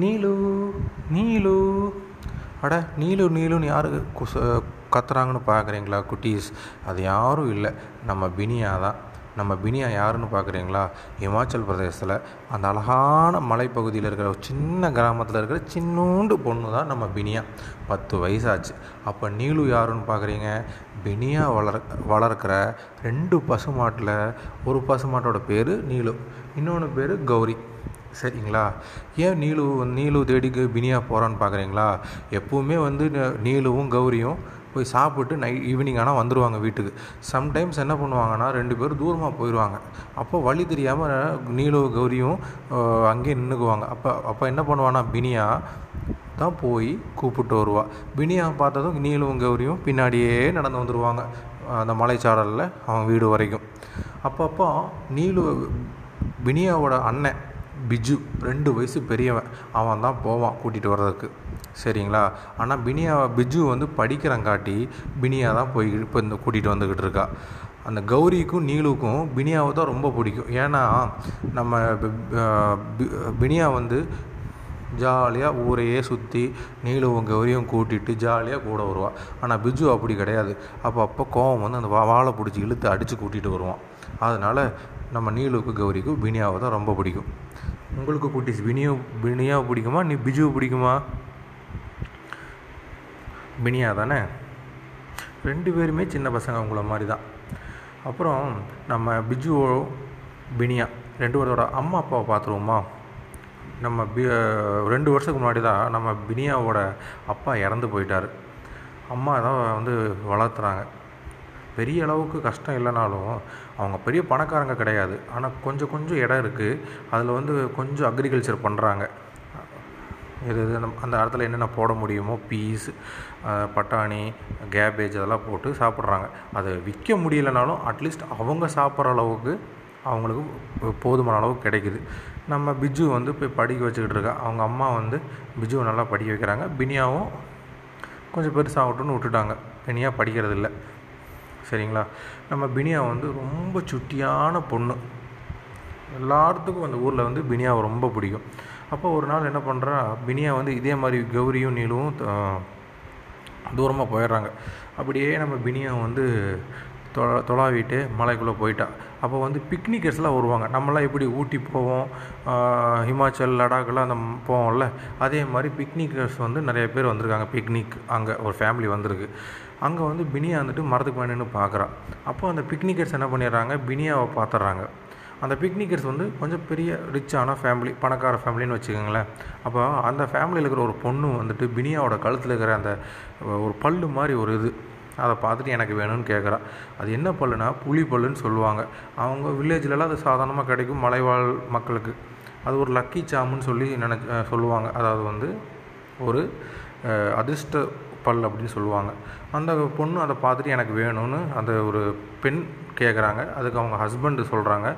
நீலு நீலு. அட நீலு நீலுன்னு யார் குச கத்துறாங்கன்னு பார்க்குறீங்களா குட்டீஸ்? அது யாரும் இல்லை. நம்ம பினியா தான். நம்ம பினியா யாருன்னு பார்க்குறீங்களா இமாச்சல் பிரதேசத்தில் அந்த அழகான மலைப்பகுதியில் இருக்கிற ஒரு சின்ன கிராமத்தில் இருக்கிற சின்னூண்டு பொண்ணு தான் நம்ம பினியா. பத்து வயசாச்சு. அப்போ நீலு யாருன்னு பார்க்குறீங்க பினியா வளர் வளர்க்குற ரெண்டு பசுமாட்டில் ஒரு பசுமாட்டோட பேர் நீலு. இன்னொன்று பேர் கௌரி. சரிங்களா? ஏன் நீலு நீலு தேடிக்கு பினியா போகிறான்னு பார்க்குறீங்களா எப்போவுமே வந்து நீலுவும் கௌரியும் போய் சாப்பிட்டு நை ஈவினிங் ஆனால் வந்துடுவாங்க வீட்டுக்கு. சம்டைம்ஸ் என்ன பண்ணுவாங்கன்னா ரெண்டு பேரும் தூரமாக போயிடுவாங்க அப்போ வழி தெரியாமல் நீலு கௌரியும் அங்கேயே நின்றுக்குவாங்க அப்போ அப்போ என்ன பண்ணுவானா பினியா தான் போய் கூப்பிட்டு வருவா. பினியா பார்த்ததும் நீலும் கௌரியும் பின்னாடியே நடந்து வந்துடுவாங்க அந்த மலைச்சாரலில் அவன் வீடு வரைக்கும். அப்பப்போ நீலு பினியாவோட அண்ணன் பிஜு ரெண்டு வயசு பெரியவன். அவன் தான் போவான் கூட்டிகிட்டு வர்றதுக்கு. சரிங்களா? ஆனால் பினியா பிஜு வந்து படிக்கிறங்காட்டி பினியா தான் போய் இப்போ இந்த கூட்டிகிட்டு வந்துக்கிட்டு இருக்கா. அந்த கௌரிக்கும் நீலுக்கும் பினியாவை தான் ரொம்ப பிடிக்கும். ஏன்னா நம்ம பினியா வந்து ஜாலியாக ஊரையே சுற்றி நீலுவும் கௌரியும் கூட்டிகிட்டு ஜாலியாக கூட வருவாள் ஆனால் பிஜு அப்படி கிடையாது. அப்போ அப்போ கோவம் வந்து அந்த வா வாழை பிடிச்சி இழுத்து அடித்து கூட்டிகிட்டு வருவான். அதனால் நம்ம நீலுக்கு கௌரிக்கும் பினியாவை தான் ரொம்ப பிடிக்கும். உங்களுக்கு குட்டிஸ் பினியோ பினியாவை பிடிக்குமா? நீ பிஜுவை பிடிக்குமா? பினியா தானே? ரெண்டு பேருமே சின்ன பசங்க உங்களை மாதிரி தான் அப்புறம் நம்ம பிஜுவோ பினியா ரெண்டு பேரோட அம்மா அப்பாவை பார்த்துருவோமா? நம்ம பி ரெண்டு வருஷத்துக்கு முன்னாடி தான் நம்ம பினியாவோட அப்பா இறந்து போயிட்டார். அம்மா தான் வந்து வளர்த்துறாங்க. பெரிய அளவுக்கு கஷ்டம் இல்லைனாலும் அவங்க பெரிய பணக்காரங்க கிடையாது. ஆனால் கொஞ்சம் கொஞ்சம் இடம் இருக்குது அதில் வந்து கொஞ்சம் அக்ரிகல்ச்சர் பண்ணுறாங்க இது இது அந்த இடத்துல என்னென்ன போட முடியுமோ பீஸ் பட்டாணி கேபேஜ் அதெல்லாம் போட்டு சாப்பிட்றாங்க. அதை விற்க முடியலனாலும் அட்லீஸ்ட் அவங்க சாப்பிட்ற அளவுக்கு அவங்களுக்கு போதுமான அளவுக்கு கிடைக்குது. நம்ம பிஜு வந்து போய் படிக்க வச்சுக்கிட்டு இருக்கா. அவங்க அம்மா வந்து பிஜுவை நல்லா படிக்க வைக்கிறாங்க. பினியாவும் கொஞ்சம் பெருசாகட்டும்னு விட்டுட்டாங்க. பினியா படிக்கிறது இல்லை சரிங்களா? நம்ம பினியா வந்து ரொம்ப சுட்டியான பொண்ணு. எல்லாத்துக்கும் அந்த ஊரில் வந்து பினியாவை ரொம்ப பிடிக்கும். அப்போ ஒரு நாள் என்ன பண்ணுறா பினியா வந்து இதே மாதிரி கௌரியும் நீளும் தூரமாக போயிடுறாங்க. அப்படியே நம்ம பினியா வந்து தொ தொலாவிட்டு மலைக்குள்ளே போயிட்டா. அப்போ வந்து பிக்னிக்கர்ஸ்லாம் வருவாங்க. நம்மளாம் எப்படி ஊட்டி போவோம் ஹிமாச்சல் லடாக்லாம் அந்த போவோம்ல அதே மாதிரி பிக்னிக்கர்ஸ் வந்து நிறைய பேர் வந்திருக்காங்க. பிக்னிக் அங்கே ஒரு ஃபேமிலி வந்திருக்கு. அங்கே வந்து பினியா வந்துட்டு மரத்துக்கு மேலே நின்று பார்க்குறான் அப்போ அந்த பிக்னிக்கர்ஸ் என்ன பண்ணிடுறாங்க? பினியாவை பார்த்துட்றாங்க. அந்த பிக்னிக்கர்ஸ் வந்து கொஞ்சம் பெரிய ரிச்சான ஃபேமிலி பணக்கார ஃபேமிலின்னு வச்சுக்கோங்களேன். அப்போ அந்த ஃபேமிலியில் இருக்கிற ஒரு பொண்ணு வந்துட்டு பினியாவோட கழுத்தில் இருக்கிற அந்த ஒரு பல்லு மாதிரி ஒரு இது. அதை பார்த்துட்டு எனக்கு வேணும்னு கேட்குறா அது என்ன பல்லுனா புலி பல்லுன்னு சொல்லுவாங்க. அவங்க வில்லேஜ்லலாம் அது சாதாரணமாக கிடைக்கும் மலைவாழ் மக்களுக்கு. அது ஒரு லக்கி சாமுன்னு சொல்லி நினச்சி சொல்லுவாங்க. அதாவது வந்து ஒரு அதிர்ஷ்ட பல் அப்படின்னு சொல்லுவாங்க. அந்த பொண்ணு அதை பார்த்துட்டு எனக்கு வேணும்னு அந்த ஒரு பெண் கேட்குறாங்க அதுக்கு அவங்க ஹஸ்பண்டு சொல்கிறாங்க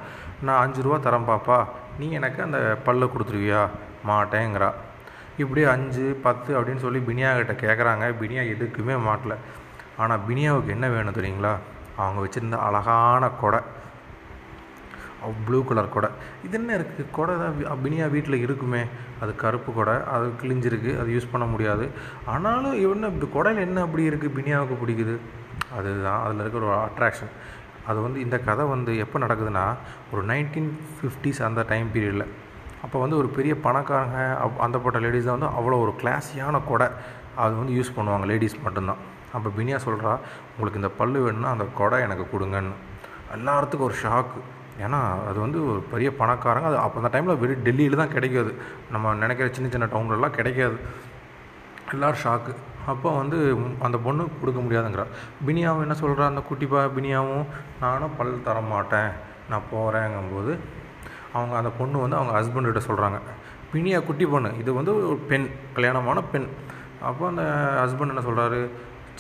நான் அஞ்சு ரூபா தரேன் பாப்பா. நீ எனக்கு அந்த பல்லை கொடுத்துருவியா? மாட்டேங்கிறா. இப்படி அஞ்சு பத்து அப்படின்னு சொல்லி பினியா கிட்ட கேட்குறாங்க பினியா எதுக்குமே மாட்டல. ஆனால் பினியாவுக்கு என்ன வேணும் தெரியுங்களா? அவங்க வச்சுருந்த அழகான கொடை. ப்ளூ கலர் கொடை. இது என்ன இருக்குது கொடை தான் பினியா வீட்டில் இருக்குமே. அது கருப்பு கொடை. அது கிழிஞ்சிருக்கு. அது யூஸ் பண்ண முடியாது. ஆனாலும் என்ன கொடையில் என்ன அப்படி இருக்குது பினியாவுக்கு பிடிக்குது. அதுதான். அதில் இருக்கிற ஒரு அட்ராக்ஷன் அது வந்து இந்த கதை வந்து எப்போ நடக்குதுன்னா ஒரு நைன்டீன் ஃபிஃப்டிஸ் அந்த டைம் பீரியடில் அப்போ வந்து ஒரு பெரிய பணக்காரங்க அப்- அந்த போட்ட லேடிஸ் தான் வந்து அவ்வளோ ஒரு கிளாஸியான கொடை. அது வந்து யூஸ் பண்ணுவாங்க. லேடிஸ் மட்டும்தான். அப்போ பினியா சொல்கிறா உங்களுக்கு இந்த பல்லு வேணும்னா அந்த கொடை எனக்கு கொடுங்கன்னு. எல்லாத்துக்கும் ஒரு ஷாக்கு ஏன்னா அது வந்து ஒரு பெரிய பணக்காரங்க. அது அப்போ அந்த டைமில் வெறும் டெல்லியில் தான் கிடைக்காது நம்ம நினைக்கிற சின்ன சின்ன டவுன்லலாம் கிடைக்காது. எல்லோரும் ஷாக்கு அப்போ வந்து அந்த பொண்ணு கொடுக்க முடியாதுங்கிறார் பினியாவும் என்ன சொல்கிறா அந்த குட்டிப்பா பினியாவும் நானும் பல் தர மாட்டேன் நான் போகிறேங்கும்போது அவங்க அந்த பொண்ணு வந்து அவங்க ஹஸ்பண்ட்கிட்ட சொல்கிறாங்க பினியா குட்டி பொண்ணு. இது வந்து ஒரு பெண். கல்யாணமான பெண். அப்போ அந்த ஹஸ்பண்ட் என்ன சொல்கிறாரு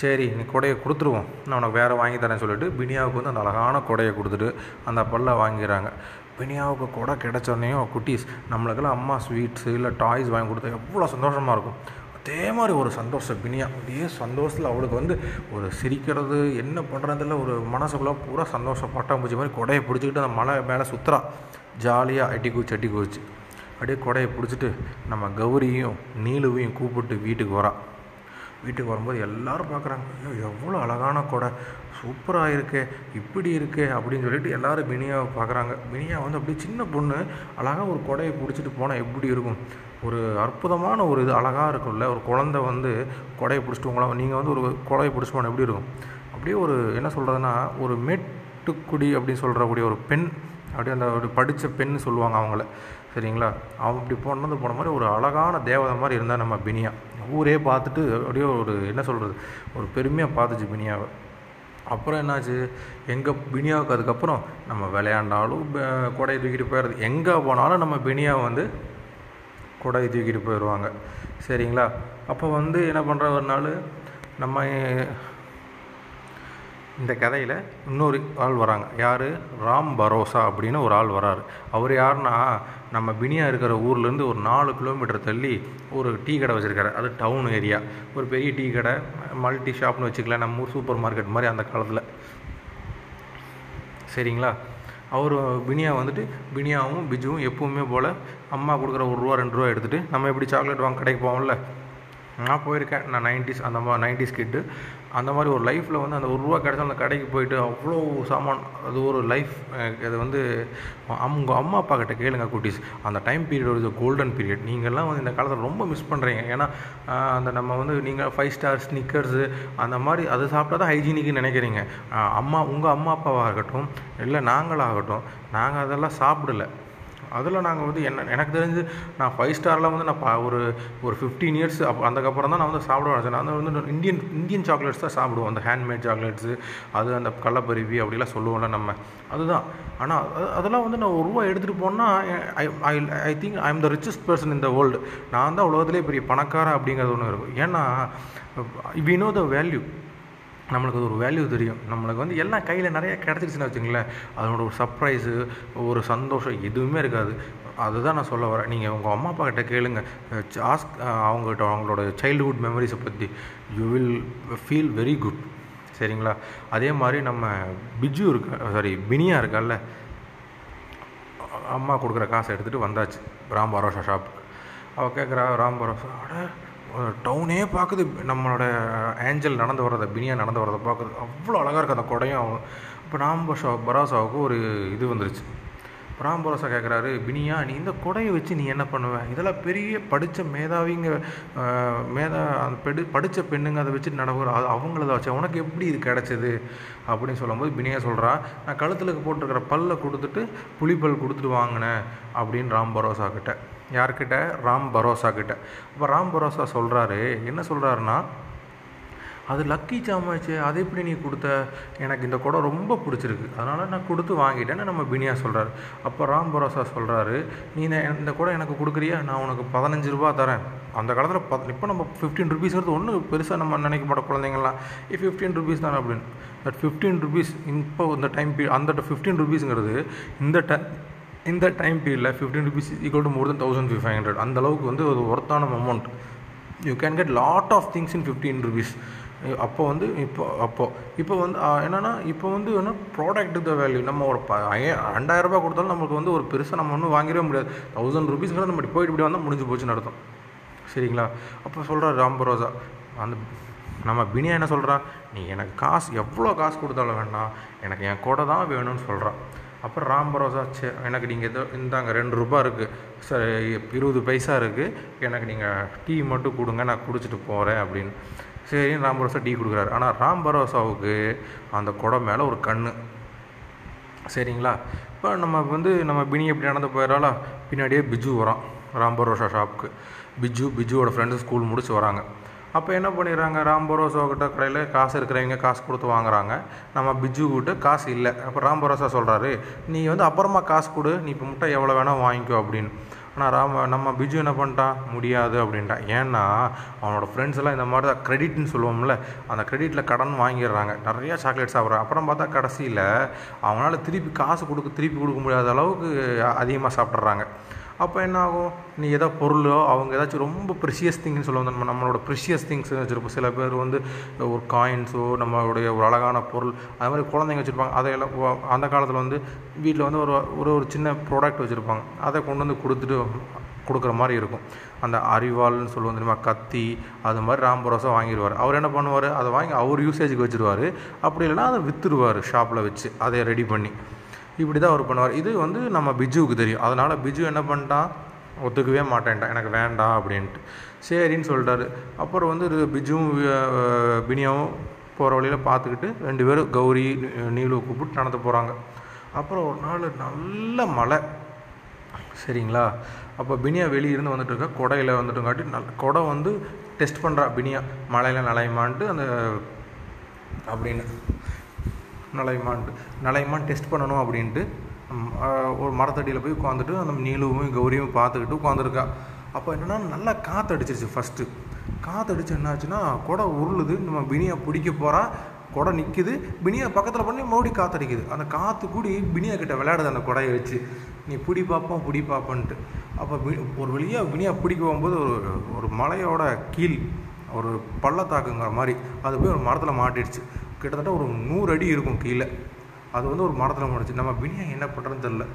சரி நீ கொடையை கொடுத்துருவோம். நான் உனக்கு வேறு வாங்கி தரேன்னு சொல்லிட்டு பினியாவுக்கு வந்து அந்த அழகான கொடையை கொடுத்துட்டு அந்த பல்ல வாங்கிடுறாங்க பினியாவுக்கு கொடை கிடச்சோடனையும் குட்டீஸ் நம்மளுக்கெல்லாம் அம்மா ஸ்வீட்ஸு இல்லை டாய்ஸ் வாங்கி கொடுத்தா எவ்வளோ சந்தோஷமாக இருக்கும். அதே மாதிரி ஒரு சந்தோஷம் பினியா. அதே சந்தோஷத்தில் அவளுக்கு வந்து ஒரு சிரிக்கிறது என்ன பண்ணுறதில்ல ஒரு மனசுக்குள்ளே பூரா சந்தோஷம். பட்டாம்பூச்சி மாதிரி கொடையை பிடிச்சிக்கிட்டு அந்த மலை மேலே சுற்றுறா ஜாலியாக அட்டி குச்சி அட்டி குச்சி அப்படியே கொடையை பிடிச்சிட்டு நம்ம கௌரியும் நீலுவையும் கூப்பிட்டு வீட்டுக்கு வரான் வீட்டுக்கு வரும்போது எல்லாரும் பார்க்குறாங்க ஐயோ எவ்வளோ அழகான கொடை சூப்பராக இருக்கே இப்படி இருக்கே அப்படின்னு சொல்லிட்டு எல்லாரும் மினியாவை பார்க்குறாங்க. மினியா வந்து அப்படியே சின்ன பொண்ணு அழகாக ஒரு கொடையை பிடிச்சிட்டு போனால் எப்படி இருக்கும்? ஒரு அற்புதமான ஒரு இது அழகாக இருக்கும்ல ஒரு குழந்தை வந்து கொடையை பிடிச்சிட்டு உங்களா நீங்கள் வந்து ஒரு கொடையை பிடிச்சி போனால் எப்படி இருக்கும்? அப்படியே ஒரு என்ன சொல்கிறதுனா ஒரு மேட்டுக்குடி அப்படின்னு சொல்கிறக்கூடிய ஒரு பெண் அப்படியே அந்த ஒரு படித்த பெண் சொல்லுவாங்க அவங்கள சரிங்களா? அவன் இப்படி போனது போன மாதிரி ஒரு அழகான தேவதை மாதிரி இருந்தால் நம்ம பினியா ஊரே பார்த்துட்டு அப்படியே ஒரு என்ன சொல்கிறது ஒரு பெருமையாக பார்த்துச்சு பினியாவை. அப்புறம் என்னாச்சு? எங்கே பினியாவுக்கு அதுக்கப்புறம் நம்ம விளையாண்டாலும் கொடையை தூக்கிட்டு போயிடுறது எங்கே போனாலும் நம்ம பினியாவை வந்து கொடையை தூக்கிட்டு போயிடுவாங்க. சரிங்களா? அப்போ வந்து என்ன பண்ணுற ஒரு நாள்? நம்ம இந்த கதையில் இன்னொரு ஆள் வராங்க. யார்? ராம் பரோசா அப்படின்னு ஒரு ஆள் வராரு. அவர் யாருன்னா நம்ம பினியா இருக்கிற ஊர்லேருந்து ஒரு நாலு கிலோமீட்டர் தள்ளி ஒரு டீ கடை வச்சுருக்காரு. அது டவுன் ஏரியா ஒரு பெரிய டீ கடை. மல்டி ஷாப்னு வச்சுக்கலாம் நம்ம ஊர் சூப்பர் மார்க்கெட் மாதிரி அந்த காலத்தில். சரிங்களா? அவர் பினியா வந்துட்டு பினியாவும் பிஜுவும் எப்பவுமே போல் அம்மா கொடுக்குற ஒரு ரூபா ரெண்டு ரூபா எடுத்துகிட்டு நம்ம எப்படி சாக்லேட் வாங்க கடைக்கு போவோம்ல? நான் போயிருக்கேன். நான் நைன்டிஸ் அந்த மாதிரி நைன்டிஸ் கிட்டு அந்த மாதிரி ஒரு லைஃப்பில் வந்து அந்த ஒரு ரூபா கிடச்சா அந்த கடைக்கு போயிட்டு அவ்வளோ சாமான் அது ஒரு லைஃப் அது வந்து அவங்க அம்மா அப்பா கிட்ட கேளுங்க குட்டீஸ். அந்த டைம் பீரியட் ஒரு கோல்டன் பீரியட் நீங்கள்லாம் வந்து இந்த காலத்தில் ரொம்ப மிஸ் பண்ணுறீங்க ஏன்னா அந்த நம்ம வந்து நீங்கள் ஃபைவ் ஸ்டார் ஸ்னிக்கர்ஸு அந்த மாதிரி அது சாப்பிட்டா தான் ஹைஜீனிக்னு நினைக்கிறீங்க. அம்மா உங்கள் அம்மா அப்பாவாக இருக்கட்டும் இல்லை நாங்களாகட்டும் நாங்கள் அதெல்லாம் சாப்பிடல. அதில் நாங்கள் வந்து என்ன எனக்கு தெரிஞ்சு நான் ஃபைவ் ஸ்டாரில் வந்து நான் பா ஒரு ஒரு ஃபிஃப்டீன் இயர்ஸ் அப்போ அதுக்கப்புறம் தான் நான் வந்து சாப்பிட ஆரம்பிச்சேன். நான் வந்து இந்தியன் இந்தியன் சாக்லேட்ஸ் தான் சாப்பிடுவோம். அந்த ஹேண்ட்மேட் சாக்லேட்ஸு அது அந்த கள்ளப்பருவி அப்படிலாம் சொல்லுவோம்ல நம்ம. அதுதான். ஆனால் அது- அதெல்லாம் வந்து நான் ஒரு ரூபா எடுத்துகிட்டு போனால் I I I think I am the richest person இந்த வேர்ல்டு நான் தான் உலகத்திலே பெரிய பணக்காரன் அப்படிங்கிறது ஒன்று இருக்கும் ஏன்னா வி நோ த வேல்யூ நம்மளுக்கு அது ஒரு வேல்யூ தெரியும். நம்மளுக்கு வந்து எல்லாம் கையில் நிறைய கிடச்சிருச்சுன்னு வச்சுங்களேன் அதனோட ஒரு சர்ப்ரைஸு ஒரு சந்தோஷம் எதுவுமே இருக்காது. அதுதான் நான் சொல்ல வரேன். நீங்கள் உங்கள் அம்மா அப்பா கிட்ட கேளுங்க. ஆஸ்க் அவங்ககிட்ட அவங்களோட சைல்டுஹுட் மெமரிஸை பற்றி you will feel very good சரிங்களா? அதே மாதிரி நம்ம பிஜு இருக்கா சாரி பினியா இருக்கால்ல? அம்மா கொடுக்குற காசை எடுத்துகிட்டு வந்தாச்சு. ராம் பரோஷா ஷாப்புக்கு அவள் கேட்குறா ராம் பரோஷா அட டவுனே பார்க்குது நம்மளோட ஏஞ்சல் நடந்து வர்றதை பினியா நடந்து வர்றதை பார்க்குது அவ்வளோ அழகாக இருக்குது அந்த கொடையும். இப்போ ராம் பரோசா பரோசாவுக்கு ஒரு இது வந்துருச்சு. ராம் பரோசா கேட்குறாரு பினியா நீ இந்த கொடையை வச்சு நீ என்ன பண்ணுவேன் இதெல்லாம் பெரிய படித்த மேதாவிங்க மேதா அந்த பெடு படித்த பெண்ணுங்க அதை வச்சு நடக்கிற அது அவங்கள வச்சு உனக்கு எப்படி இது கிடச்சிது? அப்படின்னு சொல்லும்போது பினியா சொல்கிறா நான் கழுத்தில் போட்டிருக்கிற பல்லை கொடுத்துட்டு புளிப்பல் கொடுத்துட்டு வாங்கினேன் அப்படின்னு ராம் பரோசா கிட்ட. யார்கிட்ட? ராம் பரோசா கிட்ட. அப்போ ராம் பரோசா சொல்கிறாரு என்ன சொல்கிறாருன்னா அது லக்கி சாமாச்சு அது எப்படி நீ கொடுத்த? எனக்கு இந்த குடம் ரொம்ப பிடிச்சிருக்கு. அதனால் நான் கொடுத்து வாங்கிட்டேன்னு நம்ம பினியா சொல்கிறாரு அப்போ ராம் பரோசா சொல்கிறாரு நீ இந்த- இந்த குடம் எனக்கு கொடுக்குறியா? நான் உனக்கு பதினஞ்சு ரூபா தரேன். அந்த காலத்தில் பத் இப்போ நம்ம ஃபிஃப்டீன் ருபீஸ்ங்கிறது ஒன்றும் பெருசாக நம்ம நினைக்க மாட்டோம் குழந்தைங்கலாம் ஏ ஃபிஃப்டீன் ருபீஸ் தானே? அப்படின்னு. பட் ஃபிஃப்டீன் ருபீஸ் இப்போ இந்த டைம் பீ அந்த ஃபிஃப்டீன் ருபீஸுங்கிறது இந்த ட இந்த டைம் பீரியடில் fifteen rupees equal to more then thousand five hundred அந்த அளவுக்கு வந்து ஒரு ஒர்த்தான amount you can get lot of things in fifteen rupees அப்போ வந்து இப்போ அப்போ இப்போ வந்து என்னென்னா இப்போ வந்து என்ன ப்ராடக்ட் த வேல்யூ நம்ம ஒரு ப ரெண்டாயிரம் ரூபாய் கொடுத்தாலும் நமக்கு வந்து ஒரு பெருசாக நம்ம ஒன்றும் வாங்கிடவே முடியாது. தௌசண்ட் ருபீஸ்ங்கிறது நம்ம போயிட்டு இப்படி வந்தால் முடிஞ்சு போச்சுன்னு அர்த்தம். சரிங்களா? அப்போ சொல்கிறார் ராம்பரோசா அந்த நம்ம பினியா என்ன சொல்கிறா நீ எனக்கு காசு எவ்வளோ காசு கொடுத்தாலும் வேணாம் எனக்கு என் கூட தான் வேணும்னு சொல்கிறான் அப்புறம் ராம்பரோசா சே எனக்கு நீங்கள் இதோ இந்தாங்க ரெண்டு ரூபா இருக்குது சார் இருபது பைசா இருக்குது எனக்கு நீங்கள் டீ மட்டும் கொடுங்க நான் குடிச்சிட்டு போகிறேன் அப்படின்னு. சரி ராம் பரோசா டீ கொடுக்குறாரு. ஆனால் ராம் பரோசாவுக்கு அந்த குடம் மேலே ஒரு கண் சரிங்களா? இப்போ நம்ம வந்து நம்ம பினி எப்படி நடந்து போயிடறாளா பின்னாடியே பிஜு வரான் ராம் பரோசா ஷாப்புக்கு பிஜு பிஜுவோட ஃப்ரெண்டு ஸ்கூல் முடிச்சு வராங்க. அப்போ என்ன பண்ணிடுறாங்க? ராம்பரோசா கிட்ட கடையில் காசு இருக்கிறவங்க காசு கொடுத்து வாங்குறாங்க. நம்ம பிஜு கிட்ட காசு இல்லை. அப்போ ராம்பரோசா சொல்கிறாரு நீ வந்து அப்புறமா காசு கொடு. நீ இப்போ முட்டை எவ்வளோ வேணால் வாங்கிக்கோ அப்படின்னு. ஆனால் ராம நம்ம பிஜு என்ன பண்ணிட்டான்? முடியாது அப்படின்ட்டான். ஏன்னா அவனோட ஃப்ரெண்ட்ஸ் எல்லாம் இந்த மாதிரி தான் கிரெடிட்னு சொல்லுவோம்ல அந்த கிரெடிட்டில் கடன் வாங்கிடுறாங்க. நிறையா சாக்லேட் சாப்பிட்றாங்க. அப்புறம் பார்த்தா கடைசியில் அவனால் திருப்பி காசு கொடுக்க திருப்பி கொடுக்க முடியாத அளவுக்கு அதிகமாக சாப்பிட்றாங்க அப்போ என்ன ஆகும்? நீ ஏதோ பொருளோ அவங்க ஏதாச்சும் ரொம்ப ப்ரிஷியஸ் திங்னு சொல்லுவாங்க நம்ம நம்மளோட ப்ரிஷியஸ் திங்ஸ் வச்சுருப்போம். சில பேர் வந்து ஒரு காயின்ஸோ நம்மளுடைய ஒரு அழகான பொருள் அது மாதிரி குழந்தைங்க வச்சுருப்பாங்க. அதையெல்லாம் எல்லாம் அந்த காலத்தில் வந்து வீட்டில் வந்து ஒரு ஒரு ஒரு சின்ன ப்ராடக்ட் வச்சுருப்பாங்க. அதை கொண்டு வந்து கொடுத்துட்டு கொடுக்குற மாதிரி இருக்கும். அந்த அரிவாள்னு சொல்லுவோம் தெரியுமா? கத்தி அது மாதிரி ராம்பரோசா வாங்கிடுவார். அவர் என்ன பண்ணுவார்? அதை வாங்கி அவர் யூசேஜுக்கு வச்சுருவார். அப்படி இல்லைன்னா அதை விற்றுடுவார் ஷாப்பில் வச்சு. அதை ரெடி பண்ணி. இப்படி தான் அவர் பண்ணுவார். இது வந்து நம்ம பிஜுவுக்கு தெரியும். அதனால் பிஜு என்ன பண்ணிட்டான் ஒத்துக்கவே மாட்டேன்ட்டான் எனக்கு வேண்டாம் அப்படின்ட்டு. சரின்னு சொல்லிட்டாரு. அப்புறம் வந்து இது பிஜுவும் பினியாவும் போகிற வழியில் பார்த்துக்கிட்டு ரெண்டு பேரும் கௌரி நீலுவை கூப்பிட்டு நடந்து போகிறாங்க அப்புறம் ஒரு நாள் நல்ல மழை. சரிங்களா? அப்போ பினியா வெளியிருந்து வந்துட்டு இருக்கா? கொடையில் வந்துட்டுங்காட்டி நல் கொடை வந்து டெஸ்ட் பண்ணுறா பினியா. மழையில் நலையுமான்ட்டு அந்த அப்படின்னு. நலையுமான்ட்டு நலையுமான் டெஸ்ட் பண்ணணும் அப்படின்ட்டு ஒரு மரத்தடியில் போய் உட்காந்துட்டு அந்த நீலுவும் கௌரியும் பார்த்துக்கிட்டு உட்காந்துருக்கா அப்போ என்னென்னா நல்லா காற்று அடிச்சிருச்சு ஃபஸ்ட்டு காற்று அடிச்சு என்னாச்சுன்னா குடை உருளுது நம்ம பினியா பிடிக்க போகிறா குடை நிற்குது பினியா பக்கத்தில் பண்ணி மறுபடியும் காற்று அடிக்குது அந்த காற்று கூடி பினியா கிட்ட விளையாடுது அந்த குடையை வச்சு. நீ பிடி பார்ப்போம் பிடி பார்ப்பன்ட்டு அப்போ ஒரு வழியாக பினியா பிடிக்க போகும்போது ஒரு ஒரு மலையோட கீழ் ஒரு பள்ளத்தாக்குங்கிற மாதிரி அது போய் ஒரு மரத்தில் மாட்டிடுச்சு. கிட்டத்தட்ட ஒரு நூறு அடி இருக்கும் கீழே. அது வந்து ஒரு மரத்தில் முடிச்சு நம்ம பினியா என்ன பண்ணுறதுன்னு தெரில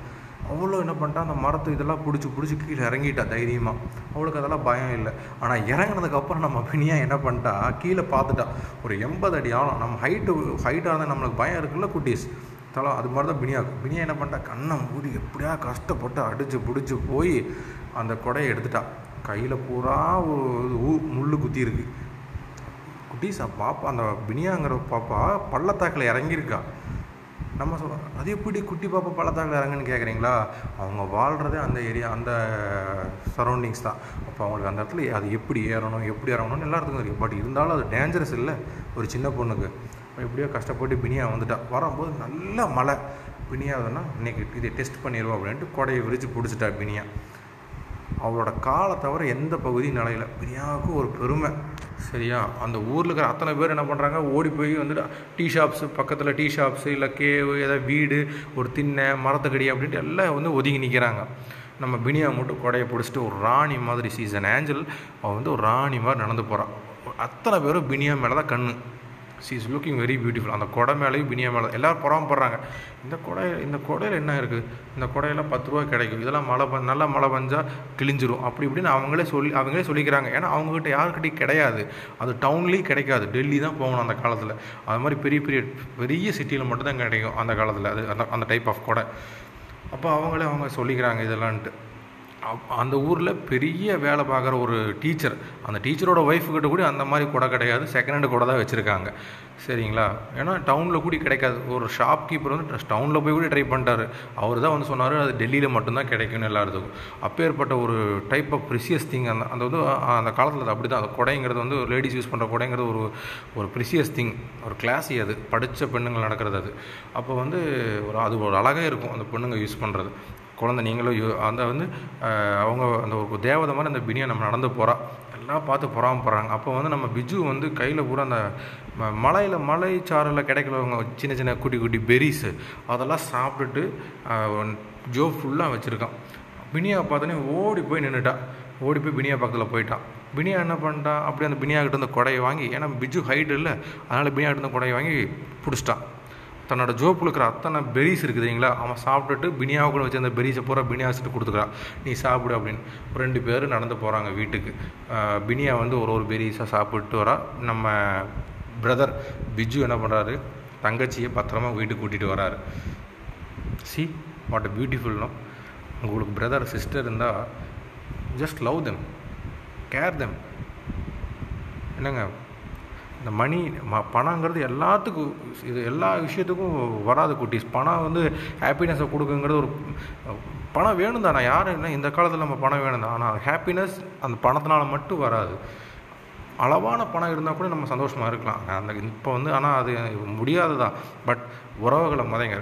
அவ்வளோ என்ன பண்ணிட்டா அந்த மரத்து இதெல்லாம் பிடிச்சி பிடிச்சி கீழே இறங்கிட்டா தைரியமாக அவளுக்கு அதெல்லாம் பயம் இல்லை. ஆனால் இறங்குனதுக்கப்புறம் நம்ம பினியா என்ன பண்ணிட்டா கீழே பார்த்துட்டா ஒரு எண்பது அடி ஆழம். நம்ம ஹைட்டு ஹைட்டாக இருந்தால் நம்மளுக்கு பயம் இருக்குல்ல குட்டீஸ்? தலை அது மாதிரி தான் பினியாக்கும் பினியா என்ன பண்ணிட்டா கண்ணை மூடி எப்படியா கஷ்டப்பட்டு அடித்து பிடிச்சி போய் அந்த கொடையை எடுத்துட்டா. கையில் பூரா ஒரு ஊ முள் குத்தி இருக்குது குட்டீஸா பாப்பா அந்த பினியாங்கிற பாப்பா பள்ளத்தாக்கில் இறங்கியிருக்கா. நம்ம சொல்கிறோம் அது எப்படி குட்டி பாப்பா பள்ளத்தாக்கில் இறங்குன்னு கேட்குறீங்களா? அவங்க வாழ்கிறதே அந்த ஏரியா அந்த சரௌண்டிங்ஸ் தான். அப்போ அவங்களுக்கு அந்த இடத்துல அது எப்படி ஏறணும் எப்படி இறங்கணும்னு எல்லாத்துக்கும் தெரியும். பட் இருந்தாலும் அது டேஞ்சரஸ் இல்லை ஒரு சின்ன பொண்ணுக்கு. எப்படியோ கஷ்டப்பட்டு பினியா வந்துட்டா. வரும்போது நல்ல மழை. பினியாவதுன்னா இன்னைக்கு இதை டெஸ்ட் பண்ணிடுவோம் அப்படின்ட்டு கொடையை விரித்து பிடிச்சிட்டா பினியா அவளோட காலை தவிர எந்த பகுதியும் நிலையில. பிரியாவுக்கு ஒரு பெருமை. சரியா? அந்த ஊரில் இருக்கிற அத்தனை பேர் என்ன பண்ணுறாங்க ஓடி போய் வந்துட்டு டீ ஷாப்ஸு பக்கத்தில் டீ ஷாப்ஸு இல்லை கேவு ஏதாவது வீடு ஒரு திண்ணை மரத்துக்கடி அப்படின்ட்டு எல்லாம் வந்து ஒதுங்கி நிற்கிறாங்க நம்ம பினியா மட்டும் கொடையை பிடிச்சிட்டு ஒரு ராணி மாதிரி சீசன் ஏஞ்சல் அவள் வந்து ஒரு ராணி மாதிரி நடந்து போகிறான் அத்தனை பேரும் பினியா மேலே தான் கண்ணு. She is looking very beautiful அந்த கொடை மேலேயும் பினியா மேலே எல்லோரும் புறாமப்படுறாங்க இந்த கொடை இந்த கொடையில் என்ன இருக்குது இந்த கொடையெல்லாம் பத்து ரூபா கிடைக்கும். இதெல்லாம் மழை ப நல்லா மழை பஞ்சால் கிழிஞ்சிரும். அப்படி இப்படின்னு அவங்களே சொல்லி அவங்களே சொல்லிக்கிறாங்க. ஏன்னா அவங்ககிட்ட யாருக்கிட்டையும் கிடையாது. அது டவுன்லேயும் கிடைக்காது. டெல்லி தான் போகணும் அந்த காலத்தில். அது மாதிரி பெரிய பெரிய பெரிய சிட்டியில் மட்டும்தான் கிடைக்கும் அந்த காலத்தில். அது அந்த அந்த டைப் ஆஃப் கொடை. அப்போ அவங்களே அவங்க சொல்லிக்கிறாங்க இதெல்லான்ட்டு அந்த ஊரில் பெரிய வேலை பார்க்குற ஒரு டீச்சர் அந்த டீச்சரோட ஒய்ஃபுக்கிட்ட கூட அந்த மாதிரி கொடை கிடையாது. செகண்ட் ஹேண்டு கொடை தான் வச்சுருக்காங்க. சரிங்களா? ஏன்னா டவுனில் கூட கிடைக்காது. ஒரு ஷாப் கீப்பர் வந்து டவுனில் போய் கூட ட்ரை பண்ணிட்டாரு. அவர் தான் வந்து சொன்னார் அது டெல்லியில் மட்டும்தான் கிடைக்கும்னு எல்லாத்துக்கும் அப்பேற்பட்ட ஒரு டைப் ஆஃப் ப்ரிசியஸ் திங் அந்த அந்த வந்து அந்த காலத்தில் அப்படி தான் அந்த கொடைங்கிறது வந்து லேடிஸ் யூஸ் பண்ணுற கொடைங்கிறது ஒரு ஒரு ப்ரிசியஸ் திங் ஒரு கிளாஸி அது. படித்த பெண்ணுங்கள் நடக்கிறது அது. அப்போ வந்து ஒரு அது ஒரு அழகாக இருக்கும் அந்த பெண்ணுங்க யூஸ் பண்ணுறது குழந்தை நீங்களும் யூ- அந்த வந்து அவங்க அந்த ஒரு தேவதை மாதிரி அந்த பினியா நம்ம நடந்து போகிறா எல்லாம் பார்த்து பொறாமப்படுறாங்க அப்போ வந்து நம்ம பிஜு வந்து கையில் பூரா அந்த ம- மலையில் சாறில் கிடைக்கிறவங்க சின்ன சின்ன குட்டி குட்டி பெரிஸு அதெல்லாம் சாப்பிட்டுட்டு ஜோ ஃபுல்லாக வச்சுருக்கான். பினியா பார்த்தோன்னே ஓடி போய் நின்றுட்டான் ஓடி போய் பினியா பக்கத்தில் போயிட்டான். பினியா என்ன பண்ணிட்டான் அப்படியே அந்த பினியா கிட்ட இருந்த கொடையை வாங்கி ஏன்னா பிஜு ஹைட் இல்லை. அதனால் பினியா கிட்ட இருந்த கொடையை வாங்கி பிடிச்சிட்டான். தன்னோட ஜோப்பில் இருக்கிற அத்தனை பெரிஸ் இருக்குது இல்லைங்களா அவன் சாப்பிட்டுட்டு பினியாவுக்குள்ள கூட வச்சு அந்த பெரிஸை பூரா பினியா வச்சுட்டு கொடுத்துக்கிறான் நீ சாப்பிடு அப்படின்னு. ஒரு ரெண்டு பேர் நடந்து போகிறாங்க வீட்டுக்கு. பினியா வந்து ஒரு ஒரு பெரிஸாக சாப்பிட்டு வரா. நம்ம பிரதர் பிஜு என்ன பண்ணுறாரு தங்கச்சியை பத்திரமா வீட்டுக்கு கூட்டிகிட்டு வராரு. சி வாட் அ பியூட்டிஃபுல்னோ உங்களுக்கு பிரதர் சிஸ்டர் இருந்தால் just love them care them என்னங்க? இந்த மணி ம பணங்கிறது எல்லாத்துக்கும் இது எல்லா விஷயத்துக்கும் வராது குட்டீஸ். பணம் வந்து ஹாப்பினஸை கொடுக்குங்கிறது ஒரு பணம் வேணும் தான் நான் யாரும் என்ன இந்த காலத்தில் நம்ம பணம் வேணும் தான் ஆனால் ஹாப்பினஸ் அந்த பணத்தினால மட்டும் வராது. அளவான பணம் இருந்தால் கூட நம்ம சந்தோஷமாக இருக்கலாம். அந்த இப்போ வந்து ஆனால் அது முடியாது தான் பட் உறவுகளை Matanga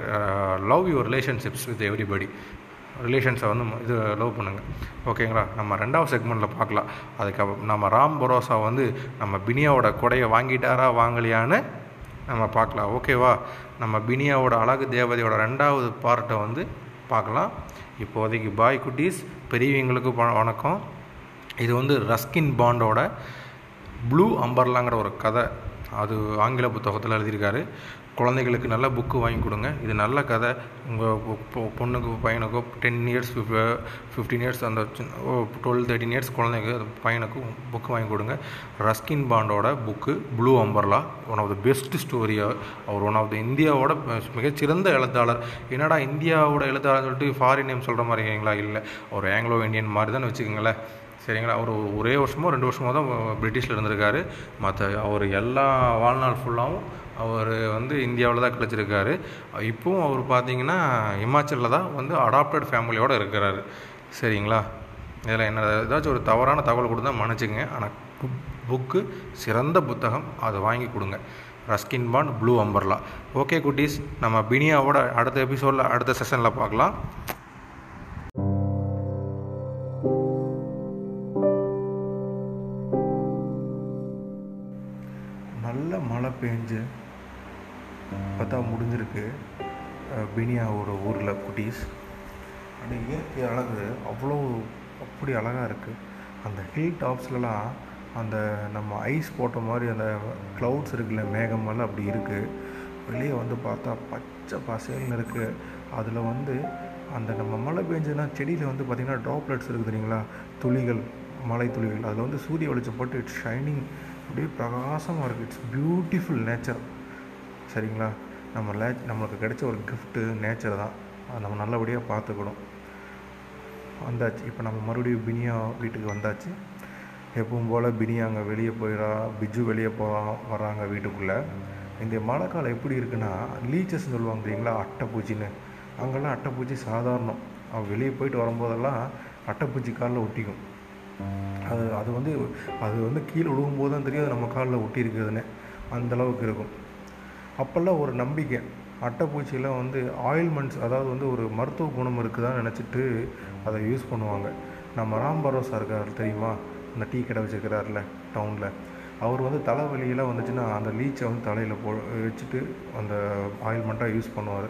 love your relationships with everybody ரிலேஷன்ஸை வந்து இது லவ் பண்ணுங்கள் ஓகேங்களா நம்ம ரெண்டாவது செக்மெண்ட்டில் பார்க்கலாம். அதுக்கப்புறம் நம்ம ராம் பரோசா வந்து நம்ம பினியாவோட கொடையை வாங்கிட்டாரா வாங்கலையான்னு நம்ம பார்க்கலாம். ஓகேவா நம்ம பினியாவோட அழகு தேவதையோட ரெண்டாவது பார்ட்டை வந்து பார்க்கலாம். இப்போதைக்கு பாய் குட்டீஸ். பெரியவங்களுக்கு வணக்கம். இது வந்து ரஸ்கின் பாண்டோட ப்ளூ அம்பர்லாங்கிற ஒரு கதை. அது ஆங்கில புத்தகத்தில் எழுதியிருக்காரு. குழந்தைகளுக்கு நல்ல புக்கு வாங்கி கொடுங்க. இது நல்ல கதை. உங்கள் பொண்ணுக்கு பையனுக்கோ டென் இயர்ஸ் ஃபிஃப்டீன் இயர்ஸ் அந்த டுவெல் தேர்ட்டின் இயர்ஸ் குழந்தைக்கு பையனுக்கு புக்கு வாங்கி கொடுங்க. Ruskin பாண்டோட book blue umbrella one of the best ஸ்டோரியாக அவர் ஒன் ஆஃப் த இந்தியாவோட மிகச்சிறந்த எழுத்தாளர். என்னடா இந்தியாவோட எழுத்தாளர் சொல்லிட்டு ஃபாரின் நேம் சொல்கிற மாதிரி இருக்கீங்களா இல்லை ஒரு ஆங்கிலோ இந்தியன் மாதிரி தான் வச்சுக்கோங்களேன். சரிங்களா? அவர் ஒரே வருஷமோ ரெண்டு வருஷமோ தான் பிரிட்டிஷில் இருந்திருக்காரு. மற்ற அவர் எல்லா வாழ்நாள் ஃபுல்லாகவும் அவர் வந்து இந்தியாவில் தான் கிடச்சிருக்காரு. இப்போவும் அவர் பார்த்தீங்கன்னா இமாச்சலில் தான் வந்து அடாப்டட் ஃபேமிலியோடு இருக்கிறாரு. சரிங்களா? இதில் என்ன ஏதாச்சும் ஒரு தவறான தகவல் கொடுத்தா மன்னிச்சுங்க. ஆனால் புக்கு சிறந்த புத்தகம் அதை வாங்கி கொடுங்க. Ruskin Bond blue umbrella okay குட்டீஸ். நம்ம பினியாவோட அடுத்த எபிசோடில் அடுத்த செஷனில் பார்க்கலாம். குட்டீஸ் அந்த இயற்கை அழகு அவ்வளோ அப்படி அழகாக இருக்குது அந்த ஹில் டாப்ஸ்லலாம் அந்த நம்ம ஐஸ் போட்ட மாதிரி அந்த க்ளவுட்ஸ் இருக்குல்ல மேகமெல்லாம் அப்படி இருக்குது வெளியே வந்து பார்த்தா பச்சை பசேல்னு இருக்குது அதில் வந்து அந்த நம்ம மழை பெஞ்சுன்னா செடியில் வந்து பார்த்திங்கன்னா ட்ராப்லெட்ஸ் இருக்குது தெரியுங்களா? துளிகள் மலை துளிகள். அதில் வந்து சூரிய வெளிச்சம் போட்டு இட்ஸ் ஷைனிங் அப்படியே பிரகாசமாக இருக்குது இட்ஸ் பியூட்டிஃபுல் நேச்சர் சரிங்களா? நம்ம லே நம்மளுக்கு கிடைச்ச ஒரு கிஃப்ட்டு நேச்சர் தான். அதை நம்ம நல்லபடியாக பார்த்துக்கணும். வந்தாச்சு. இப்போ நம்ம மறுபடியும் பினியா வீட்டுக்கு வந்தாச்சு. எப்பவும் போல் பினியா அங்கே வெளியே போயிடா பிஜு வெளியே போகிறான் வர்றாங்க வீட்டுக்குள்ளே. இந்த மழை காலம் எப்படி இருக்குன்னா லீச்சஸ்ன்னு சொல்லுவாங்க தெரியுங்களா அட்டைப்பூச்சின்னு. அங்கெல்லாம் அட்டைப்பூச்சி சாதாரணம். அவன் வெளியே போயிட்டு வரும்போதெல்லாம் அட்டைப்பூச்சி காலில் ஒட்டிக்கும். அது அது வந்து அது வந்து கீழே விழுகும்போது தான் தெரியும் அது நம்ம காலில் ஒட்டி இருக்குதுன்னு அந்தளவுக்கு இருக்கும். அப்போல்லாம் ஒரு நம்பிக்கை. அட்டைப்பூச்சியில் வந்து ஆயில்மெண்ட்ஸ் அதாவது வந்து ஒரு மருத்துவ குணம் இருக்குதான்னு நினச்சிட்டு அதை யூஸ் பண்ணுவாங்க. நம்ம ராம் பரோசா இருக்கார் தெரியுமா? இந்த டீ கடை வச்சுருக்கிறார்ல டவுனில். அவர் வந்து தலைவலியெல்லாம் வந்துச்சுன்னா அந்த லீச்சை வந்து தலையில் போ வச்சுட்டு அந்த ஆயில்மெண்ட்டாக யூஸ் பண்ணுவார்.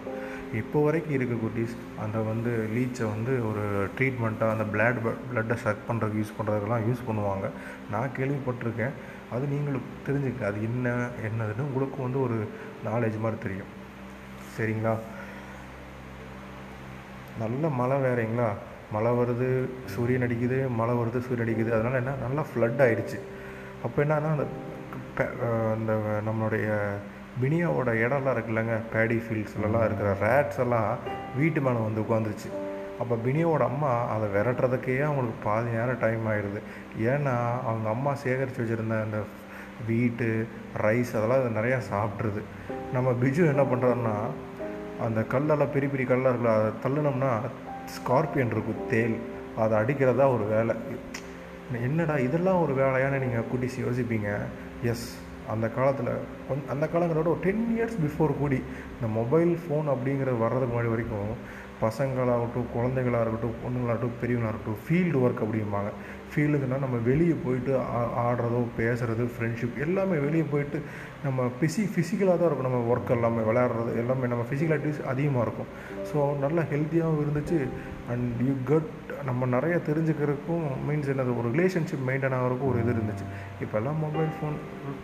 இப்போ வரைக்கும் இருக்க குட்டீஸ் அந்த வந்து லீச்சை வந்து ஒரு ட்ரீட்மெண்ட்டாக அந்த பிளட் பிளட்டை சக் பண்ணுறதுக்கு யூஸ் பண்ணுறதுக்கெல்லாம் யூஸ் பண்ணுவாங்க. நான் கேள்விப்பட்டிருக்கேன். அது நீங்களும் தெரிஞ்சுக்க அது என்ன என்னதுன்னு உங்களுக்கும் வந்து ஒரு நாலேஜ் மாதிரி தெரியும். சரிங்களா? நல்ல மழை வேறேங்களா? மழை வருது சூரியன் அடிக்குது மழை வருது சூரியன் அடிக்குது. அதனால் என்ன? நல்லா ஃப்ளட் ஆகிடுச்சு அப்போ என்னன்னா அந்த அந்த நம்மளுடைய பினியாவோட இடம்லாம் இருக்குல்லங்க. பேடி ஃபீல்ட்ஸ்லலாம் இருக்கிற ரேட்ஸ் எல்லாம் வீட்டு மேலே வந்து உட்காந்துருச்சு அப்போ பினியோட அம்மா அதை விரட்டுறதுக்கே அவங்களுக்கு பாதி நேரம் டைம் ஆயிடுது. ஏன்னா அவங்க அம்மா சேகரித்து வச்சுருந்த அந்த வீட்டு ரைஸ் அதெல்லாம் அது நிறையா சாப்பிட்ருது நம்ம பிஜு என்ன பண்ணுறோன்னா அந்த கல்லெல்லாம் பெரிய பெரிய கல்லாக இருக்குல்ல அதை தள்ளுனோம்னா ஸ்கார்பியன் இருக்கும் தேல். அதை அடிக்கிறதா ஒரு வேலை. என்னடா இதெல்லாம் ஒரு வேலையானு நீங்கள் குட்டிஸ் யோசிப்பீங்க. எஸ் அந்த காலத்தில் அந்த காலங்களோட ஒரு டென் இயர்ஸ் பிஃபோர் கூடி இந்த மொபைல் ஃபோன் அப்படிங்கிறது வர்றதுக்கு முன்னாடி வரைக்கும் பசங்களாகட்டும் குழந்தைகளாக இருக்கட்டும் பொண்ணுங்களாகட்டும் பெரியவங்களாக இருக்கட்டும் ஃபீல்டு ஒர்க் அப்படிம்பாங்க ஃபீல்டுக்குன்னா நம்ம வெளியே போயிட்டு ஆடுறதோ பேசுகிறது ஃப்ரெண்ட்ஷிப் எல்லாமே வெளியே போயிட்டு நம்ம பிசி ஃபிசிக்கலாக தான் இருக்கும். நம்ம ஒர்க் எல்லாமே விளையாடுறது எல்லாமே நம்ம ஃபிசிக்கல் ஆக்டிவிட்டிஸ் அதிகமாக இருக்கும். ஸோ நல்லா ஹெல்த்தியாகவும் இருந்துச்சு. அண்ட் யூ கட் நம்ம நிறைய தெரிஞ்சுக்கிறதுக்கும் மீன்ஸ் என்னது? ஒரு ரிலேஷன்ஷிப் மெயின்டைன் ஆகிறதுக்கும் ஒரு இது இருந்துச்சு. இப்போல்லாம் மொபைல் ஃபோன்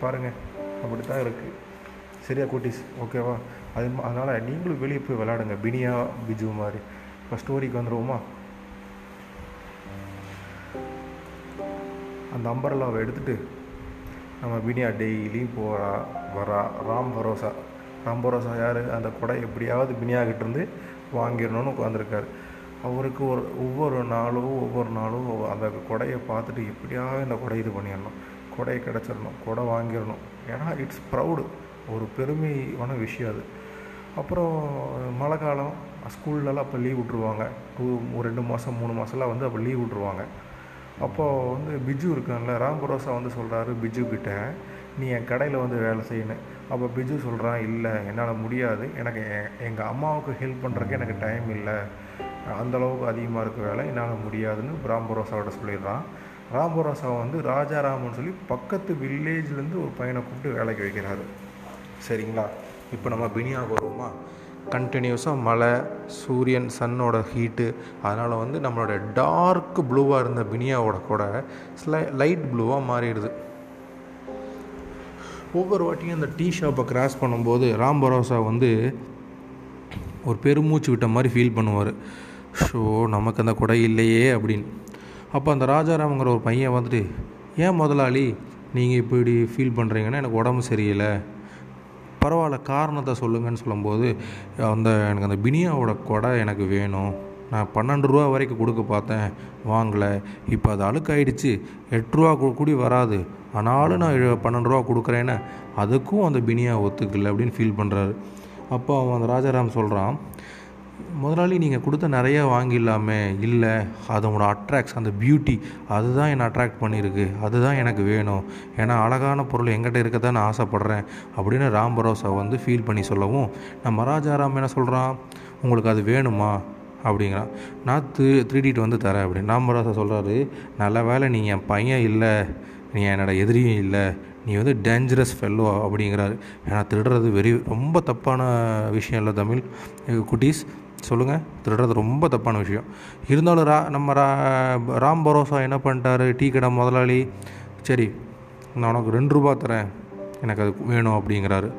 பாருங்கள் அப்படி தான் இருக்குது சரியா குட்டீஸ்? ஓகேவா? அது அதனால் நீங்களும் வெளியே போய் விளாடுங்க பினியா பிஜு மாதிரி. இப்போ ஸ்டோரிக்கு வந்துடுவோமா அந்த அம்பரலாவை எடுத்துகிட்டு நம்ம பினியா டெய்லியும் போகிறா வரா. ராம் பரோசா. ராம் பரோசா யார்? அந்த கொடை எப்படியாவது பினியாகிட்டேருந்து வாங்கிடணும்னு உட்காந்துருக்காரு அவருக்கு ஒரு ஒவ்வொரு நாளும் ஒவ்வொரு நாளும் அந்த கொடையை பார்த்துட்டு எப்படியாவது இந்த கொடை இது பண்ணிடணும். கொடையை கிடச்சிடணும். கொடை வாங்கிடணும். ஏன்னா இட்ஸ் ப்ரௌடு ஒரு பெருமையான விஷயம் அது. அப்புறம் மழை காலம் ஸ்கூல்லலாம் அப்போ லீவ் விட்ருவாங்க டூ ரெண்டு மாதம் மூணு மாதம்லாம் வந்து அப்போ லீவ் விட்ருவாங்க அப்போது வந்து பிஜு இருக்கான்ல ராம் பரோசா வந்து சொல்கிறாரு பிஜு கிட்ட நீ என் கடையில் வந்து வேலை செய்யணும் அப்போ பிஜு சொல்கிறான் இல்லை என்னால் முடியாது. எனக்கு எங்கள் அம்மாவுக்கு ஹெல்ப் பண்ணுறதுக்கு எனக்கு டைம் இல்லை. அந்தளவுக்கு அதிகமாக இருக்க வேலை என்னால் முடியாதுன்னு ராம் பரோசாவோட சொல்லிடுறான். ராம் பரோசா வந்து ராஜாராமன் சொல்லி பக்கத்து வில்லேஜ்லேருந்து ஒரு பையனை கூப்பிட்டு வேலைக்கு வைக்கிறாரு. சரிங்களா? இப்போ நம்ம பினியா வருவோமா? கண்டினியூஸாக மழை சூரியன் சன்னோட ஹீட்டு அதனால் வந்து நம்மளோட டார்க் ப்ளூவாக இருந்த பினியாவோட கூட ஸ்லை லைட் ப்ளூவாக மாறிடுது. ஒவ்வொரு வாட்டியும் அந்த டீ ஷாப்பை கிராஸ் பண்ணும்போது ராம் பரோசா வந்து ஒரு பெருமூச்சு விட்ட மாதிரி ஃபீல் பண்ணுவார். ஷோ நமக்கு அந்த கொடை இல்லையே அப்படின்னு. அப்போ அந்த ராஜாராம்ங்கிற ஒரு பையன் வந்துட்டு ஏன் முதலாளி நீங்கள் இப்படி ஃபீல் பண்ணுறீங்கன்னா எனக்கு உடம்பு சரியில்லை. பரவாயில்ல காரணத்தை சொல்லுங்கன்னு சொல்லும்போது அந்த எனக்கு அந்த பினியாவோட கொடை எனக்கு வேணும். நான் பன்னெண்டு ரூபா வரைக்கும் கொடுக்க பார்த்தேன் வாங்கலை. இப்போ அது அழுக்காயிடுச்சு. எட்டு கூடி வராது. ஆனாலும் நான் பன்னெண்டு ரூபா கொடுக்குறேன்னு அதுக்கும் அந்த பினியா ஒத்துக்கல அப்படின்னு ஃபீல் பண்ணுறாரு அப்போ அவன் அந்த ராஜாராம் சொல்கிறான் முதலாளி நீங்கள் கொடுத்த நிறைய வாங்கிடலாமே. இல்லை அதனோட அட்ராக்ட்ஸ் அந்த பியூட்டி அதுதான் என்னை அட்ராக்ட் பண்ணியிருக்கு. அதுதான் எனக்கு வேணும். ஏன்னா அழகான பொருள் எங்கிட்ட இருக்க தான் நான் ஆசைப்பட்றேன் அப்படின்னு ராம் பரோசா வந்து ஃபீல் பண்ணி சொல்லவும் நம்ம ராஜாராம் என்ன சொல்கிறான் உங்களுக்கு அது வேணுமா? அப்படிங்கிறான். நான் தி திருடிட்டு வந்து தரேன் அப்படின்னு. ராம் பரோசா சொல்கிறாரு நல்ல வேலை நீ என் பையன் இல்லை. நீ என்னோட எதிரியும் இல்லை. நீ வந்து டேஞ்சரஸ் ஃபெல்லோ அப்படிங்கிறாரு. ஏன்னா திருடுறது வெரி ரொம்ப தப்பான விஷயம் இல்லை தமிழ் குட்டீஸ். சொல்லுங்கள் திருடுறது ரொம்ப தப்பான விஷயம். இருந்தாலும் ரா நம்ம ரா ராம் பரோசா என்ன பண்ணிட்டாரு? டீ கடை முதலாளி. சரி நான் உனக்கு ரெண்டு ரூபா தரேன். எனக்கு அது வேணும் அப்படிங்கிறாரு.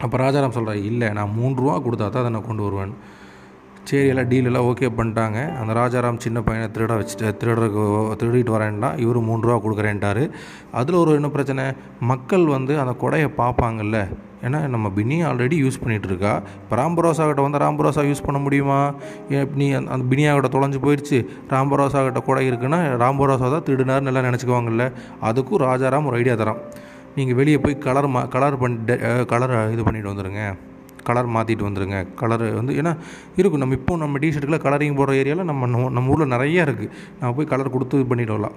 அப்போ ராஜாராம் சொல்கிறார் இல்லை நான் மூணு ரூபா கொடுத்தா தான் அதை நான் கொண்டு வருவேன் சரி எல்லாம் டீல் எல்லாம் ஓகே பண்ணிட்டாங்க. அந்த ராஜாராம் சின்ன பையனை திருட வச்சுட்டு திருடருக்கு திருடிட்டு வரேன்னா இவர் மூணு ரூபா கொடுக்குறேன்ட்டாரு. அதில் ஒரு என்ன பிரச்சனை? மக்கள் வந்து அந்த கொடையை பார்ப்பாங்கல்ல. ஏன்னா நம்ம பினியை ஆல்ரெடி யூஸ் பண்ணிகிட்டு இருக்கா இப்போ ராம்பரோசா கிட்ட வந்து ராம்பரோசா யூஸ் பண்ண முடியுமா? நீ அந்த அந்த பினியா கிட்ட தொலைஞ்சு போயிடுச்சு ராம்பரோசா கிட்ட கொடை இருக்குன்னா ராம்பரோசா தான் திருடினார்னு எல்லாம் நினச்சிக்குவாங்கல்ல. அதுக்கும் ராஜாராம் ஒரு ஐடியா தரான். நீங்கள் வெளியே போய் கலர் மா கலர் பண்ணி கலர் இது பண்ணிட்டு வந்துடுங்க கலர் மாற்றிட்டு வந்துடுங்க கலர் வந்து ஏன்னா இருக்கும். நம்ம இப்போ நம்ம டிஷர்ட்டுக்குள்ள கலரிங் போடுற ஏரியாவில் நம்ம நம்ம- ஊரில் நிறைய இருக்குது நான் போய் கலர் கொடுத்து இது பண்ணிட்டு வரலாம்.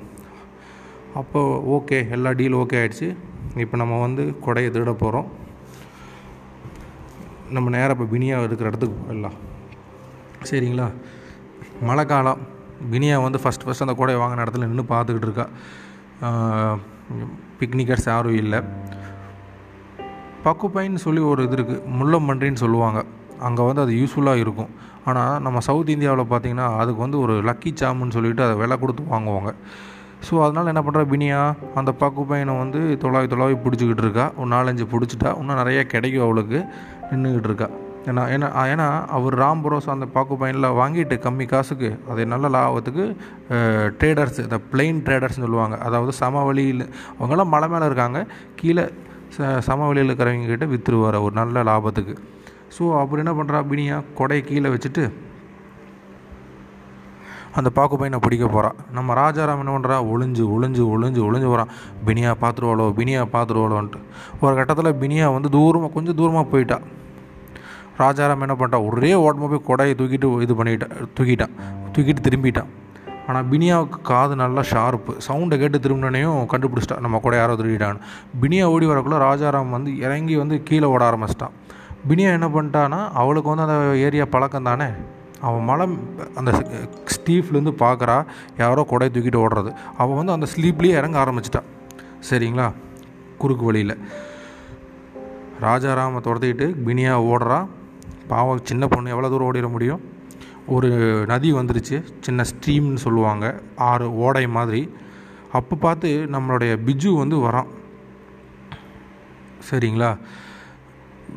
அப்போ ஓகே எல்லா டீல் ஓகே ஆகிடுச்சு இப்போ நம்ம வந்து கொடையை திருட போகிறோம் நம்ம நேராக இப்போ பினியா இருக்கிற இடத்துக்கு போயிடலாம். சரிங்களா? மழை காலம். பினியா வந்து ஃபஸ்ட் ஃபஸ்ட் அந்த கொடையை வாங்கின இடத்துல நின்று பார்த்துக்கிட்டு இருக்கா. பிக்னிக்கர்ஸ் யாரும் இல்லை. பக்குப்பைன்னு சொல்லி ஒரு இது இருக்குது முள்ளம்பன்றின்னு சொல்லுவாங்க. அங்கே வந்து அது யூஸ்ஃபுல்லாக இருக்கும். ஆனால் நம்ம சவுத் இந்தியாவில் பார்த்தீங்கன்னா அதுக்கு வந்து ஒரு லக்கி சாமுன்னு சொல்லிட்டு அதை விலை கொடுத்து வாங்குவாங்க. ஸோ அதனால் என்ன பண்ணுறா பினியா? அந்த பக்கு பையனை வந்து தொலாவி தொலாவி பிடிச்சிக்கிட்டு இருக்கா. ஒரு நாலஞ்சு பிடிச்சிட்டா இன்னும் நிறைய கிடைக்கும் அவளுக்கு. நின்றுக்கிட்டு இருக்கா. ஏன்னா ஏன்னா ஏன்னா அவர் ராம் பரோஸ் அந்த பாக்கு பையனில் வாங்கிட்டு கம்மி காசுக்கு அதை நல்ல லாபத்துக்கு ட்ரேடர்ஸ் இந்த பிளெயின் ட்ரேடர்ஸ்னு சொல்லுவாங்க. அதாவது சமவெளியில் அவங்கெல்லாம் மலை மேலே இருக்காங்க. கீழே ச சமவெளியில் இருக்கிறவங்கக்கிட்ட விற்றுருவார் ஒரு நல்ல லாபத்துக்கு. ஸோ அப்புறம் என்ன பண்ணுறா பினியா கொடையை கீழே வச்சுட்டு அந்த பாக்கு பையனை பிடிக்க போகிறான் நம்ம ராஜாராம் என்ன பண்ணுறா ஒளிஞ்சு ஒளிஞ்சு ஒளிஞ்சு ஒளிஞ்சு போகிறான் பினியா பார்த்துருவாளோ பினியா பார்த்துருவாளோன்ட்டு ஒரு கட்டத்தில் பினியா வந்து தூரமாக கொஞ்சம் தூரமாக போயிட்டா. ராஜாராம் என்ன பண்ணிட்டான் ஒரே ஓட்டமாக போய் கொடையை தூக்கிட்டு இது பண்ணிட்டான் தூக்கிட்டான் தூக்கிட்டு திரும்பிட்டான் ஆனால் பினியாவுக்கு காது நல்லா ஷார்ப்பு சவுண்டை கேட்டு திரும்பினனையும் கண்டுபிடிச்சிட்டான் நம்ம கூட யாரோ திருடிட்டான்னு. பினியா ஓடி வரக்குள்ள ராஜாராம் வந்து இறங்கி வந்து கீழே ஓட ஆரம்பிச்சிட்டான். பினியா என்ன பண்ணிட்டான்னா அவளுக்கு வந்து அந்த ஏரியா பழக்கம் தானே? அவன் மலை அந்த ஸ்டீஃப்லேருந்து பார்க்குறா யாரோ கொடை தூக்கிட்டு ஓடுறது. அவன் வந்து அந்த ஸ்லீப்லேயே இறங்க ஆரம்பிச்சிட்டான். சரிங்களா? குறுக்கு வழியில். ராஜாராமை துரத்திக்கிட்டு பினியா ஓடுறா. பாவம் சின்ன பொண்ணு எவ்வளோ தூரம் ஓடிட முடியும்? ஒரு நதி வந்துருச்சு சின்ன ஸ்ட்ரீம்னு சொல்லுவாங்க ஆறு ஓடை மாதிரி. அப்போ பார்த்து நம்மளுடைய பிஜு வந்து வரான். சரிங்களா?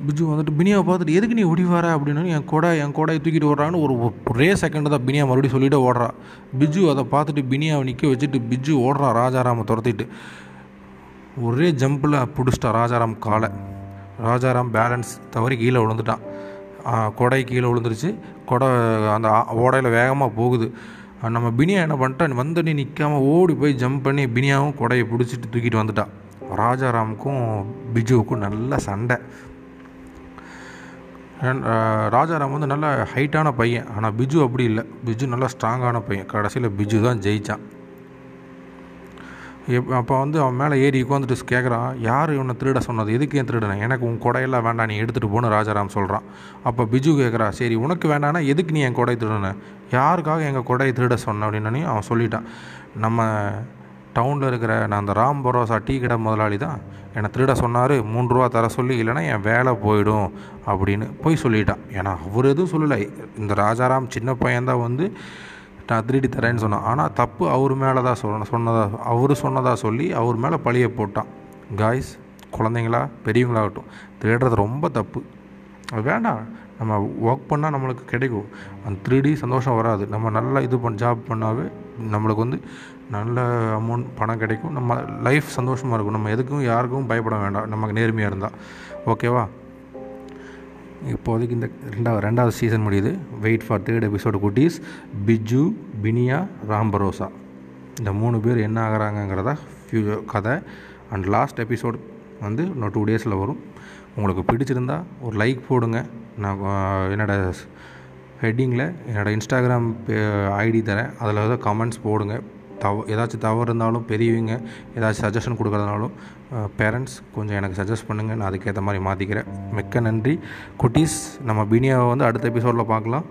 பிஜு வந்துட்டு பினியாவை பார்த்துட்டு எதுக்கு நீ ஓடி வர? அப்படின்னு என் கொடை என் கொடையை தூக்கிட்டு ஓடுறான்னு ஒரு ஒரே செகண்ட் தான் பினியா மறுபடியும் சொல்லிட்டு ஓடுறா. பிஜு அதை பார்த்துட்டு பினியாவை நிற்க வச்சுட்டு பிஜு ஓடுறான் ராஜாராமை துரத்திட்டு. ஒரே ஜம்பில் பிடிச்சிட்டான் ராஜாராம் காலை. ராஜாராம் பேலன்ஸ் தவறி கீழே விழுந்துட்டான். கொடை கீழே விழுந்துருச்சு. கொடை அந்த ஓடையில் வேகமாக போகுது. நம்ம பினியா என்ன பண்ணிட்டான் வந்தோடனே நிற்காம ஓடி போய் ஜம்ப் பண்ணி பினியாவும் கொடையை பிடிச்சிட்டு தூக்கிட்டு வந்துட்டான் ராஜாராமுக்கும் பிஜுவுக்கும் நல்ல சண்டை. ராஜாராம் வந்து நல்ல ஹைட்டான பையன். ஆனால் பிஜு அப்படி இல்லை. பிஜு நல்ல ஸ்ட்ராங்கான பையன். கடைசியில் பிஜு தான் ஜெயித்தான் எப் அப்போ வந்து அவன் மேலே ஏறி உட்காந்துட்டு கேட்குறான் யார் இவனை திருட சொன்னது? எதுக்கு ஏன் திருடனே? எனக்கு உன் கொடையெல்லாம் வேண்டாம் நீ எடுத்துகிட்டு போன்னு ராஜாராம் சொல்கிறான் அப்போ பிஜு கேட்குறா சரி உனக்கு வேண்டாம்னா எதுக்கு நீ என் கொடை திருடன? யாருக்காக எங்கள் கொடையை திருட சொன்ன? அப்படின்னு அவன் சொல்லிட்டான் நம்ம டவுனில் இருக்கிற நான் அந்த ராம் பரோசா டீ கடை முதலாளி தான். என்னை திருட சொன்னார் மூணு ரூபா தர சொல்லி இல்லைன்னா என் வேலை போயிடும் அப்படின்னு போய் சொல்லிட்டான். ஏன்னா அவர் எதுவும் சொல்லலை. இந்த ராஜாராம் சின்ன பையன்தான் வந்து நான் திருடி தரேன்னு சொன்னான். ஆனால் தப்பு அவர் மேலே தான் சொன்ன சொன்னதாக அவர் சொன்னதாக சொல்லி அவர் மேலே பழியை போட்டான். காய்ஸ் குழந்தைங்களா பெரியவங்களாகட்டும் திருடுறது ரொம்ப தப்பு. அது வேண்டாம். நம்ம ஒர்க் பண்ணால் நம்மளுக்கு கிடைக்கும். அந்த த்ரீடி சந்தோஷம் வராது. நம்ம நல்லா இது பண்ண ஜாப் பண்ணாவே நம்மளுக்கு வந்து நல்ல அமௌண்ட் பணம் கிடைக்கும். நம்ம லைஃப் சந்தோஷமாக இருக்கும். நம்ம எதுக்கும் யாருக்கும் பயப்பட வேண்டாம். நமக்கு நேர்மையாக இருந்தால் ஓகேவா இப்போதைக்கு இந்த ரெண்டாவது ரெண்டாவது சீசன் முடியுது. வெயிட் ஃபார் தேர்ட் எபிசோடு குட்டீஸ் பிஜு பினியா ராம்பரோசா. இந்த மூணு பேர் என்ன ஆகிறாங்கங்கிறத ஃபியூ கதை. அண்ட் லாஸ்ட் எபிசோட் வந்து இன்னும் டூ டேஸில் வரும். உங்களுக்கு பிடிச்சிருந்தா ஒரு லைக் போடுங்க. நான் என்னோடய ஹெட்டிங்கில் என்னோடய இன்ஸ்டாகிராம் ஐடி தரேன். அதில் ஏதாவது கமெண்ட்ஸ் போடுங்க. தவ ஏதாச்சும் தவறு இருந்தாலும் பெரியவங்க ஏதாச்சும் சஜஷன் கொடுக்குறதுனாலும் பேரண்ட்ஸ் கொஞ்சம் எனக்கு சஜஸ்ட் பண்ணுங்கள் நான் அதுக்கேற்ற மாதிரி மாற்றிக்கிறேன் மிக்க நன்றி. குட்டீஸ் நம்ம பினியாவை வந்து அடுத்த எபிசோடில் பார்க்கலாம்.